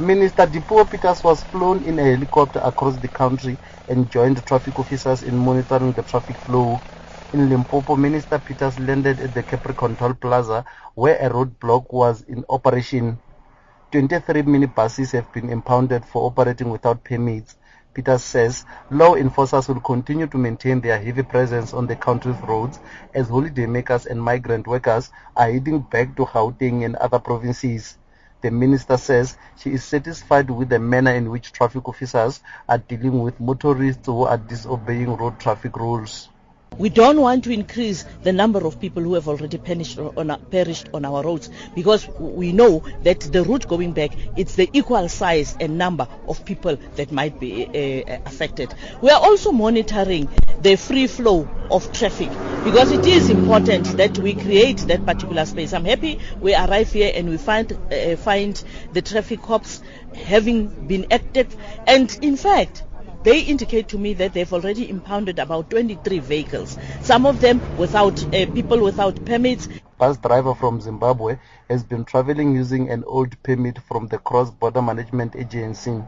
Minister Dipuo Peters was flown in a helicopter across the country and joined traffic officers in monitoring the traffic flow. In Limpopo, Minister Peters landed at the Capricorn Toll Plaza where a roadblock was in operation. 23 minibuses have been impounded for operating without permits. Peters says law enforcers will continue to maintain their heavy presence on the country's roads as holidaymakers and migrant workers are heading back to Gauteng and other provinces. The minister says she is satisfied with the manner in which traffic officers are dealing with motorists who are disobeying road traffic rules. We don't want to increase the number of people who have already perished on, perished on our roads because we know that the route going back, it's the equal size and number of people that might be uh, affected. We are also monitoring the free flow of traffic because it is important that we create that particular space. I'm happy we arrive here and we find uh, find the traffic cops having been active and in fact they indicate to me that they've already impounded about 23 vehicles, some of them without uh, people without permits. Bus driver from Zimbabwe has been traveling using an old permit from the Cross Border Management Agency.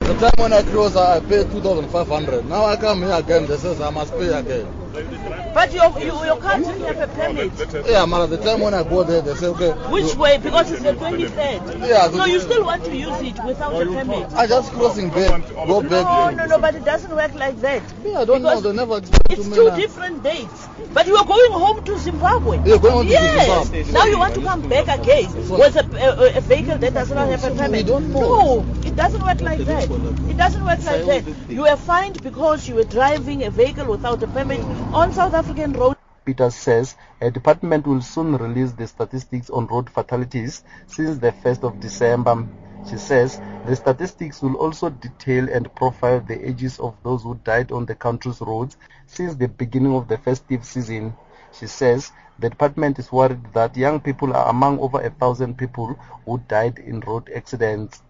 The time when I cross, I paid 2,500. Now I come here again, they says I must pay again. But your, your, your car didn't have a permit. Yeah, man, the time when I go there, they say, okay. Which you, way? Because it's the 23rd. Yeah. So you still want to use it without a permit? I just crossing back, go back. No, no, no, but it doesn't work like that. Yeah, I don't because know, they never It's two different dates. But you are going home to Zimbabwe. Yeah, going home to yes. Zimbabwe. Now you want to come back again with a, a, a vehicle that does not have a permit. don't know. No, it doesn't work like that. It doesn't work like that. You are fined because you were driving a vehicle without a permit on South African roads. Peters says a department will soon release the statistics on road fatalities since the 1st of December. She says the statistics will also detail and profile the ages of those who died on the country's roads since the beginning of the festive season. She says the department is worried that young people are among over a thousand people who died in road accidents.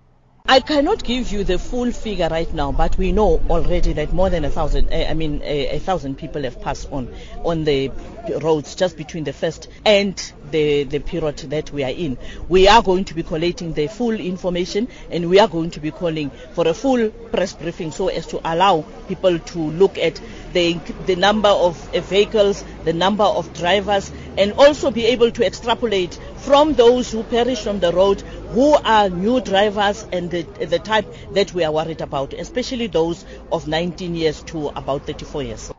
I cannot give you the full figure right now, but we know already that more than a thousand, uh, I mean, a, a, thousand people have passed on on the roads just between the first and the, the period that we are in. We are going to be collating the full information and we are going to be calling for a full press briefing so as to allow people to look at the, the number of vehicles, the number of drivers, and also be able to extrapolate from those who perish on the road who are new drivers and the, the type that we are worried about, especially those of 19 years to about 34 years.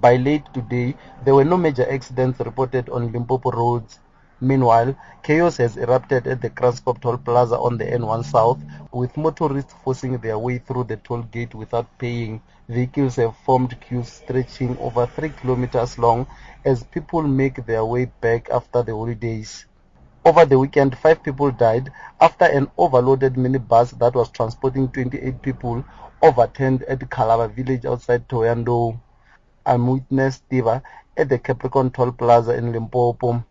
By late today, there were no major accidents reported on Limpopo roads. Meanwhile, chaos has erupted at the Kranskop Toll Plaza on the N1 South, with motorists forcing their way through the toll gate without paying. Vehicles have formed queues stretching over 3 kilometers long as people make their way back after the holidays. Over the weekend, five people died after an overloaded minibus that was transporting 28 people overturned at Kalaba village outside Thohoyandou. I'm Witness Tiva at the Capricorn Toll Plaza in Limpopo.